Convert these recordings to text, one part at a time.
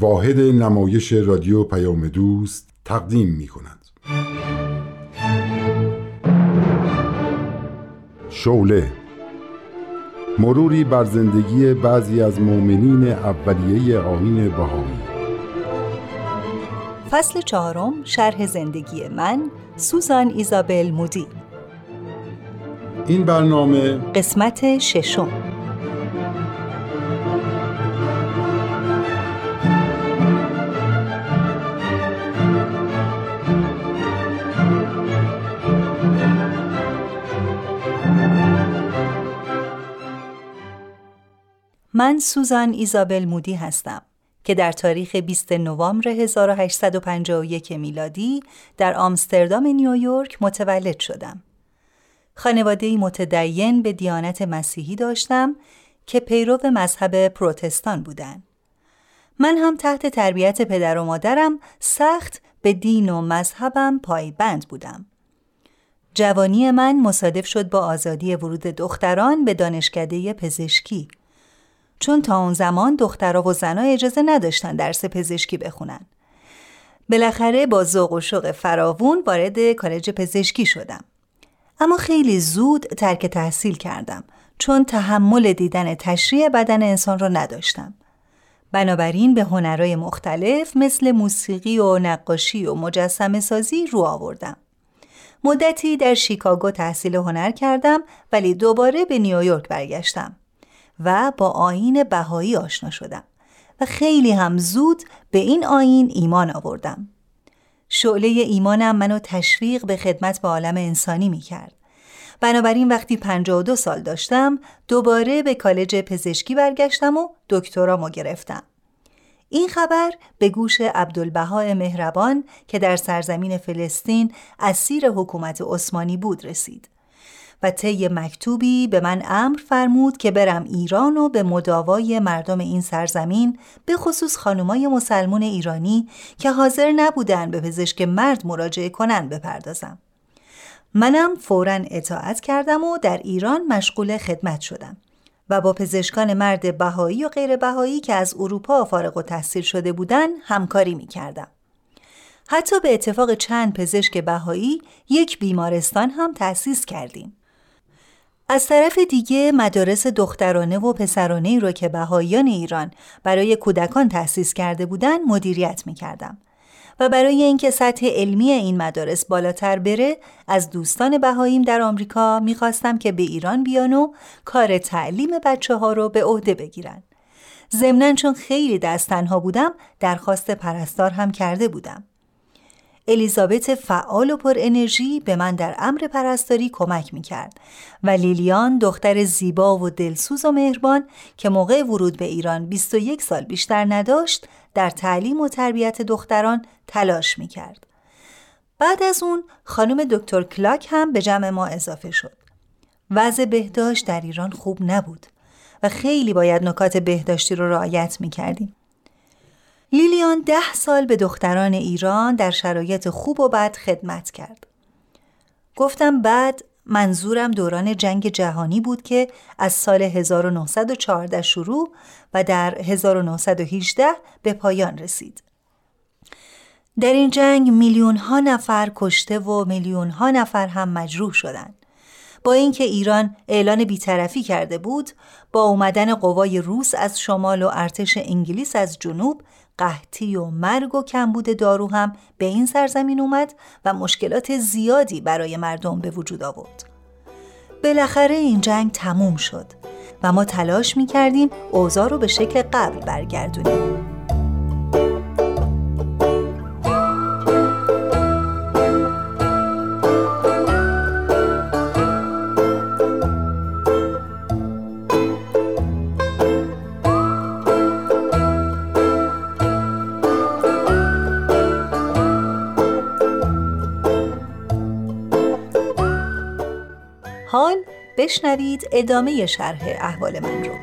واحد نمایش رادیو پیام دوست تقدیم می کند شوله مروری بر زندگی بعضی از مؤمنین اولیه آین بهایی. فصل چهارم شرح زندگی من سوزان ایزابل مودی. این برنامه قسمت ششم. من سوزان ایزابل مودی هستم که در تاریخ 20 نوامبر 1851 میلادی در آمستردام نیویورک متولد شدم. خانواده متدین به دیانت مسیحی داشتم که پیرو مذهب پروتستان بودند. من هم تحت تربیت پدر و مادرم سخت به دین و مذهبم پایبند بودم. جوانی من مصادف شد با آزادی ورود دختران به دانشکده پزشکی چون تا اون زمان دخترها و زنها اجازه نداشتن درس پزشکی بخونن. بالاخره با ذوق و شوق فراوون وارد کالج پزشکی شدم. اما خیلی زود ترک تحصیل کردم چون تحمل دیدن تشریح بدن انسان را نداشتم. بنابراین به هنرهای مختلف مثل موسیقی و نقاشی و مجسم سازی رو آوردم. مدتی در شیکاگو تحصیل هنر کردم ولی دوباره به نیویورک برگشتم. و با آین بهایی آشنا شدم و خیلی هم زود به این آین ایمان آوردم. شعله ایمانم منو تشویق به خدمت به عالم انسانی می کرد. بنابراین وقتی 52 سال داشتم دوباره به کالج پزشکی برگشتم و دکترامو گرفتم. این خبر به گوش عبدالبها مهربان که در سرزمین فلسطین اسیر حکومت عثمانی بود رسید. و طی مکتوبی به من امر فرمود که برم ایران و به مداوای مردم این سرزمین به خصوص خانمای مسلمون ایرانی که حاضر نبودن به پزشک مرد مراجعه کنن بپردازم. منم فورا اطاعت کردم و در ایران مشغول خدمت شدم و با پزشکان مرد بهایی و غیر بهایی که از اروپا فارغ و تحصیل شده بودن همکاری می کردم. حتی به اتفاق چند پزشک بهایی یک بیمارستان هم تأسیس کردیم. از طرف دیگه مدارس دخترانه و پسرانه رو که بهاییان ایران برای کودکان تأسیس کرده بودن مدیریت می کردم. و برای اینکه سطح علمی این مدارس بالاتر بره از دوستان بهاییم در آمریکا می‌خواستم که به ایران بیان و کار تعلیم بچه ها رو به عهده بگیرن. ضمنا چون خیلی دست تنها بودم درخواست پرستار هم کرده بودم. الیزابت فعال و پر انرژی به من در امر پرستاری کمک می کرد و لیلیان دختر زیبا و دلسوز و مهربان که موقع ورود به ایران 21 سال بیشتر نداشت در تعلیم و تربیت دختران تلاش می کرد. بعد از اون خانم دکتر کلاک هم به جمع ما اضافه شد. وضع بهداشت در ایران خوب نبود و خیلی باید نکات بهداشتی رو رعایت می کردیم. لیلیان ده سال به دختران ایران در شرایط خوب و بد خدمت کرد. گفتم بعد منظورم دوران جنگ جهانی بود که از سال 1914 شروع و در 1918 به پایان رسید. در این جنگ میلیون ها نفر کشته و میلیون ها نفر هم مجروح شدند. با اینکه ایران اعلان بیطرفی کرده بود با اومدن قوای روس از شمال و ارتش انگلیس از جنوب قحطی و مرگ و کمبود دارو هم به این سرزمین اومد و مشکلات زیادی برای مردم به وجود آورد. بالاخره این جنگ تموم شد و ما تلاش می کردیم اوضاع رو به شکل قبل برگردونیم. بشنوید ادامه شرح احوال من رو.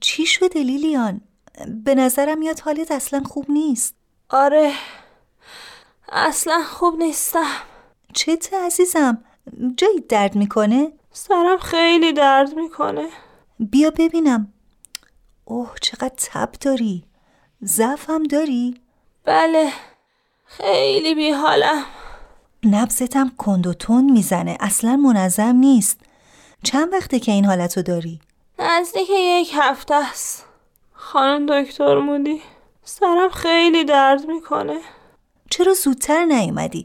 چی شده لیلیان؟ به نظرم میاد حالت اصلا خوب نیست. آره اصلا خوب نیستم. چته عزیزم؟ جایی درد می‌کنه؟ سرم خیلی درد می‌کنه. بیا ببینم. اوه چقدر تب داری. ضعف هم داری؟ بله. خیلی بیحالم نبزتم کند و تون می‌زنه. اصلا منظم نیست. چند وقته که این حالتو داری؟ نزدیک یک هفته است. خانم دکتر مودی سرم خیلی درد می‌کنه. چرا زودتر نیومدی؟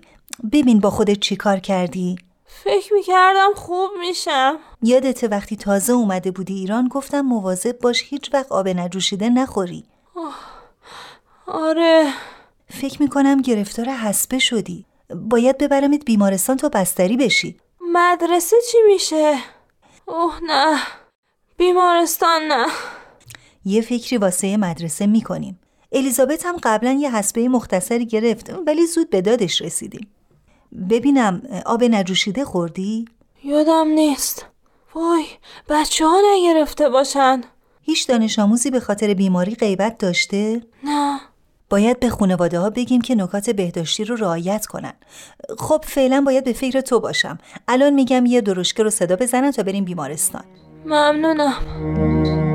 ببین با خودت چی کار کردی؟ فکر می‌کردم خوب میشم. یادت وقتی تازه اومده بودی ایران گفتم مواظب باش هیچ وقت آب نجوشیده نخوری. آره. فکر می‌کنم گرفتار حسبه شدی. باید ببرمت بیمارستان تا بستری بشی. مدرسه چی میشه؟ اوه نه. بیمارستان نه. یه فکری واسه مدرسه می‌کنیم. الیزابت هم قبلا یه حسبه مختصری گرفت ولی زود به دادش رسیدیم. ببینم آب نجوشیده خوردی؟ یادم نیست. وای بچه ها نگرفته باشن. هیچ دانش آموزی به خاطر بیماری غیبت داشته؟ نه. باید به خانواده ها بگیم که نکات بهداشتی رو رعایت کنن. خب فعلا باید به فکر تو باشم. الان میگم یه درشکه رو صدا بزنن تا بریم بیمارستان. ممنونم.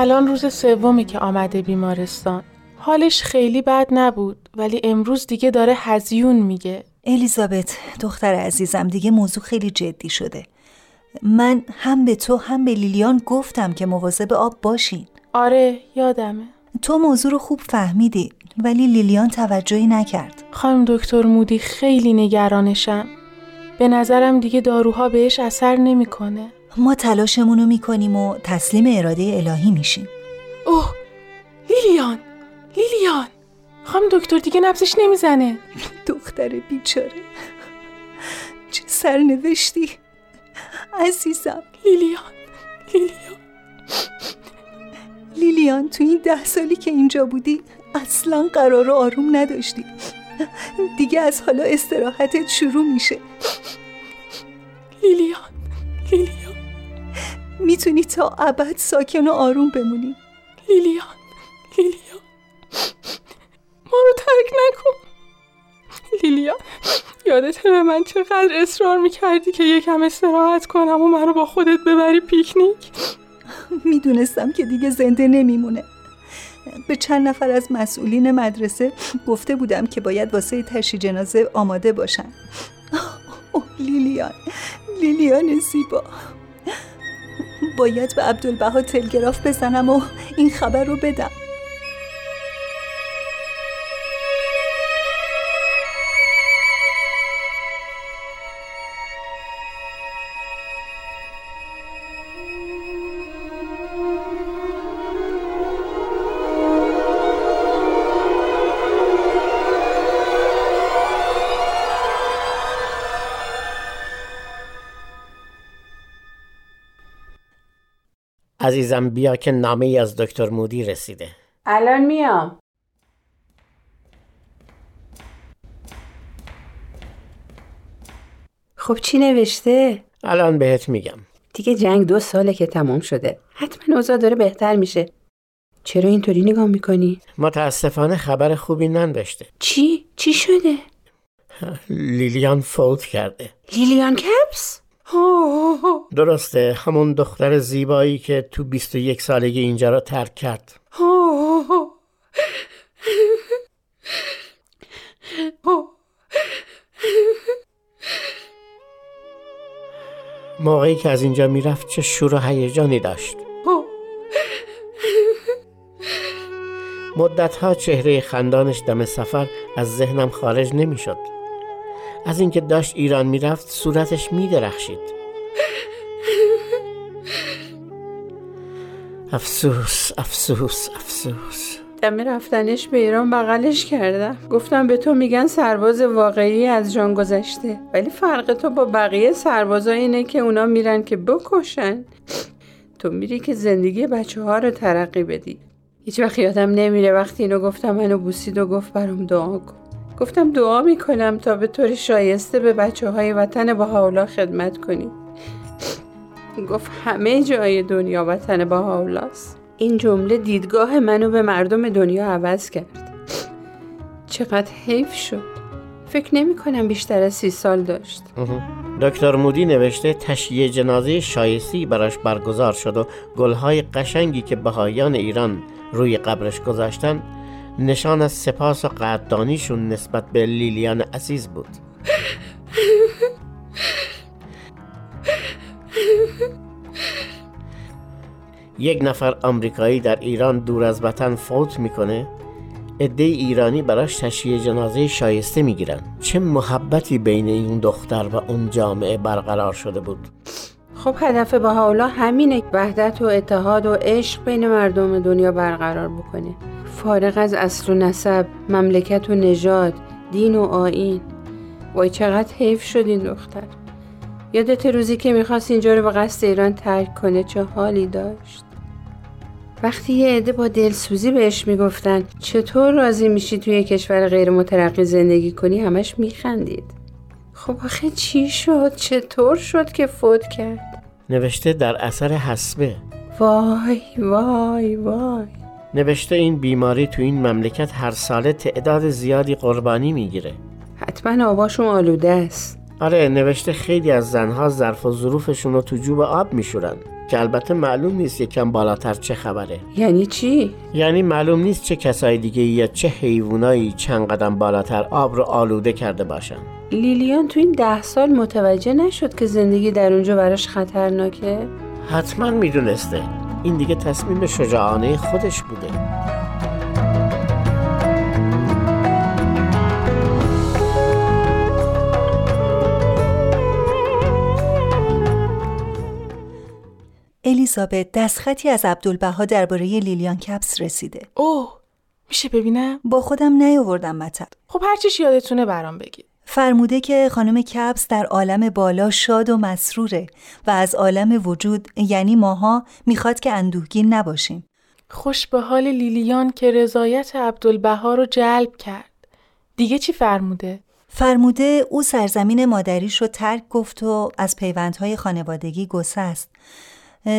الان روز سومی که آمده بیمارستان. حالش خیلی بد نبود ولی امروز دیگه داره هزیون میگه. الیزابت دختر عزیزم دیگه موضوع خیلی جدی شده. من هم به تو هم به لیلیان گفتم که مواظب آب باشین. آره یادمه. تو موضوع رو خوب فهمیدی ولی لیلیان توجهی نکرد. خانم دکتر مودی خیلی نگرانشم به نظرم دیگه داروها بهش اثر نمی‌کنه. ما تلاشمونو می‌کنیم و تسلیم اراده الهی میشیم. اوه لیلیان لیلیان. خانم دکتر دیگه نبزش نمی‌زنه. دختر بیچاره. چه سرنوشتی. عزیزم. لیلیان لیلیان. لیلیان تو این ده سالی که اینجا بودی اصلا قرار آروم نداشتی. دیگه از حالا استراحتت شروع میشه. لیلیان لیلیان. می‌تونی تا ابد ساکن و آروم بمونی. لیلیان لیلیان. ما رو ترک نکن. لیلیان یادته به من چقدر اصرار می‌کردی که یکم استراحت کنم و منو با خودت ببری پیکنیک؟ می‌دونستم که دیگه زنده نمیمونه. به چند نفر از مسئولین مدرسه گفته بودم که باید واسه تشی جنازه آماده باشن. اوه لیلیان لیلیان زیبا. باید به عبدالبها تلگراف بزنم و این خبر رو بدم. عزیزم بیا که نامه ای از دکتر مودی رسیده الان میام خب چی نوشته؟ الان بهت میگم دیگه جنگ دو ساله که تمام شده حتما اوضاع داره بهتر میشه چرا اینطوری نگاه می‌کنی؟ متاسفانه خبر خوبی ننداشته چی؟ چی شده؟ لیلیان فوت کرده لیلیان کپس؟ درسته همون دختر زیبایی که تو 21 سالگی اینجا را ترک کرد موقعی که از اینجا می‌رفت چه شور و هیجانی داشت مدتها چهره خندانش دم سفر از ذهنم خارج نمی‌شد. از اینکه داشت ایران می‌رفت صورتش میدرخشید. افسوس افسوس افسوس. دم رفتنش به ایران بغلش کردم. گفتم به تو میگن سرباز واقعی از جان گذشته. ولی فرق تو با بقیه سربازا اینه که اونا میرن که بکشن. تو میری که زندگی بچه ها رو ترقی بدی. هیچ وقت یادم نمیره وقتی اینو گفتم منو بوسید و گفت برام دعا کن. گفتم دعا می‌کنم تا به طور شایسته به بچه های وطن با خدمت کنی. گفت همه جای دنیا وطن با حالاست این جمله دیدگاه منو به مردم دنیا عوض کرد. چقدر حیف شد. فکر نمی کنم بیشتر از سی سال داشت. دکتر مودی نوشته تشییع جنازه شایستی براش برگزار شد و گلهای قشنگی که بهایان ایران روی قبرش گذاشتن نشان از سپاس و قدردانیشون نسبت به لیلیان عزیز بود. یک نفر آمریکایی در ایران دور از وطن فوت می‌کنه عده ایرانی براش تشییع جنازه شایسته می‌گیرن. چه محبتی بین این دختر و اون جامعه برقرار شده بود. خب هدف حالا همینه وحدت و اتحاد و عشق بین مردم دنیا برقرار بکنه. فارغ از اصل و نسب مملکت و نژاد دین و آین وای چقدر حیف شد این دختر. یادت روزی که می‌خواست اینجا رو به قصد ایران ترک کنه چه حالی داشت؟ وقتی یه عده با دلسوزی بهش می‌گفتن چطور راضی میشی توی کشور غیر مترقی زندگی کنی؟ همش میخندید. خب آخه چی شد؟ چطور شد که فوت کرد؟ نوشته در اثر حسبه. وای وای وای. نوشته این بیماری تو این مملکت هر ساله تعداد زیادی قربانی می‌گیره. حتما آباشون آلوده است. آره نوشته خیلی از زنها ظرف و ظروفشون رو تو جوب آب میشورن که البته معلوم نیست یکم بالاتر چه خبره. یعنی چی؟ یعنی معلوم نیست چه کسای دیگه یا چه حیوانایی چند قدم بالاتر آب رو آلوده کرده باشن. لیلیان تو این ده سال متوجه نشد که زندگی در اونجا براش خطرناکه؟ حتما می‌دونسته. این دیگه تصمیم شجاعانه خودش بوده. الیزابت دستخطی از عبدالبها درباره لیلیان کپس رسیده. اوه میشه ببینم؟ با خودم نیاوردم مطب. خب هر چیش یادتونه برام بگید. فرموده که خانم کپس در عالم بالا شاد و مسروره و از عالم وجود یعنی ماها می‌خواد که اندوهگین نباشیم خوش به حال لیلیان که رضایت عبدالبها رو جلب کرد دیگه چی فرموده؟ فرموده او سرزمین مادریش رو ترک گفت و از پیوندهای خانوادگی گسست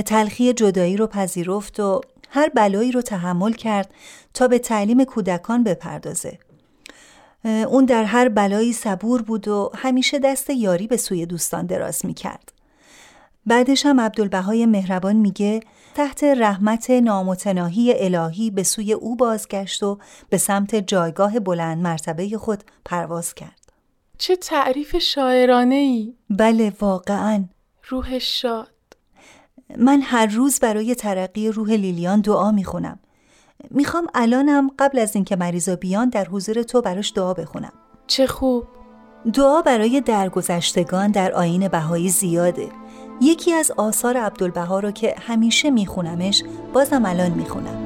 تلخی جدایی رو پذیرفت و هر بلایی رو تحمل کرد تا به تعلیم کودکان بپردازه. اون در هر بلایی صبور بود و همیشه دست یاری به سوی دوستان دراز می کرد. بعدش هم عبدالبهای مهربان میگه تحت رحمت نامتناهی الهی به سوی او بازگشت و به سمت جایگاه بلند مرتبه خود پرواز کرد. چه تعریف شاعرانه ای؟ بله واقعا روح شاد من هر روز برای ترقی روح لیلیان دعا می‌خونم. می‌خوام الانم قبل از اینکه مریضا بیان در حضور تو براش دعا بخونم. چه خوب. دعا برای درگذشتگان در آین بهایی زیاده. یکی از آثار عبدالبها رو که همیشه میخونمش بازم الان می‌خونم.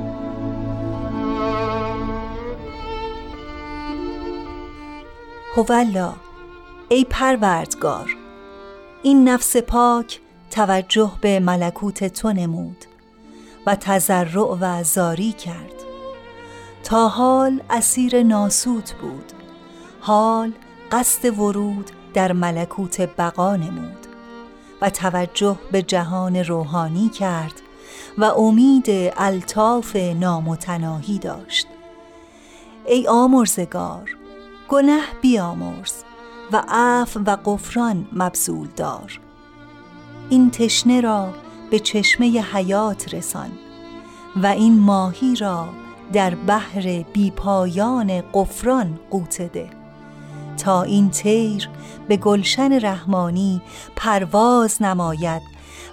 هولا ای پروردگار این نفس پاک توجه به ملکوت تو نمود و تزرع و زاری کرد. تا حال اسیر ناسوت بود. حال قصد ورود در ملکوت بقا نمود و توجه به جهان روحانی کرد و امید الطاف نامتناهی داشت. ای آمرزگار گنه بیامرز و عفو و قفران مبذول دار. این تشنه را به چشمه حیات رسان و این ماهی را در بحر بیپایان قفران قوتده تا این تیر به گلشن رحمانی پرواز نماید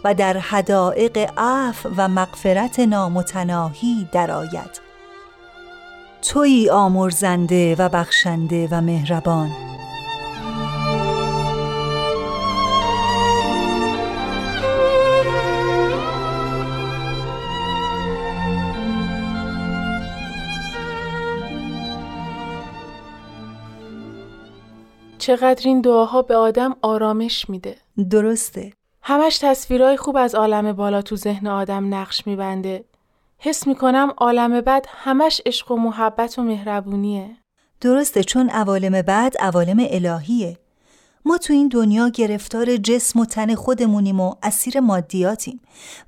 و در حدائق عف و مغفرت نامتناهی درآید. تویی آمرزنده و بخشنده و مهربان. چقدر این دعاها به آدم آرامش میده درسته همش تصویرهای خوب از عالم بالا تو ذهن آدم نقش میبنده. حس می‌کنم عالم بعد همش عشق و محبت و مهربونیه. درسته چون عوالم بعد عوالم الهیه. ما تو این دنیا گرفتار جسم و تن خودمونیم و اسیر مادیاتیم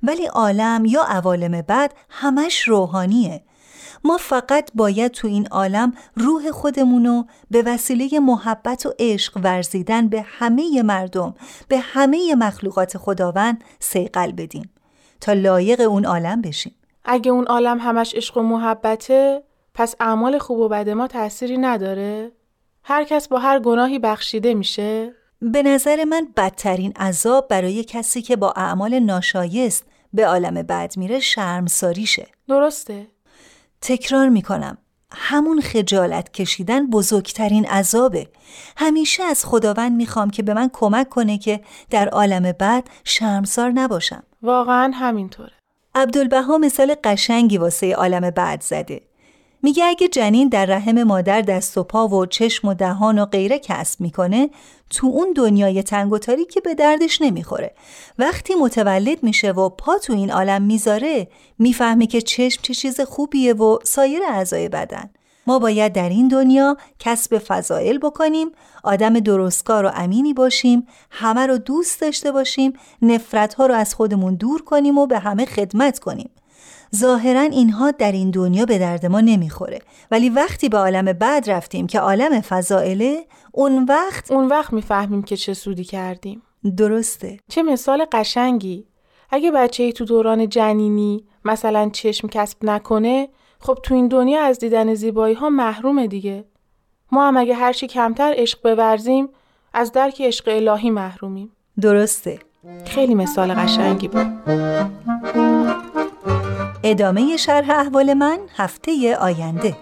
ولی عالم یا عوالم بعد همش روحانیه ما فقط باید تو این عالم روح خودمونو به وسیله محبت و عشق ورزیدن به همه مردم به همه مخلوقات خداوند سیقل بدیم تا لایق اون عالم بشیم اگه اون عالم همش عشق و محبته پس اعمال خوب و بد ما تأثیری نداره؟ هر کس با هر گناهی بخشیده میشه؟ به نظر من بدترین عذاب برای کسی که با اعمال ناشایست به عالم بد میره شرمساریشه درسته تکرار می‌کنم. همون خجالت کشیدن بزرگترین عذابه. همیشه از خداوند می‌خوام که به من کمک کنه که در عالم بعد شرمسار نباشم. واقعا همینطوره. عبدالبها مثال قشنگی واسه عالم بعد زده. میگه اگه جنین در رحم مادر دست و پا و چشم و دهان و غیره کسب می‌کنه تو اون دنیای تنگ و که به دردش نمی‌خوره. وقتی متولد میشه و پا تو این عالم می‌ذاره می‌فهمه که چشم چه چیز خوبیه و سایر اعضای بدن. ما باید در این دنیا کسب فضائل بکنیم آدم درستکار و امینی باشیم همه رو دوست داشته باشیم نفرت ها رو از خودمون دور کنیم و به همه خدمت کنیم. ظاهرا اینها در این دنیا به درد ما نمی‌خوره. ولی وقتی به عالم بعد رفتیم که عالم فضائله اون وقت اون وقت می‌فهمیم که چه سودی کردیم. درسته. چه مثال قشنگی. اگه بچه ای تو دوران جنینی مثلا چشم کسب نکنه خب تو این دنیا از دیدن زیبایی ها محرومه دیگه. ما هم اگه هرچی کمتر عشق بورزیم از درک عشق الهی محرومیم. درسته. خیلی مثال قشنگی بود. ادامه شرح احوال من هفته آینده.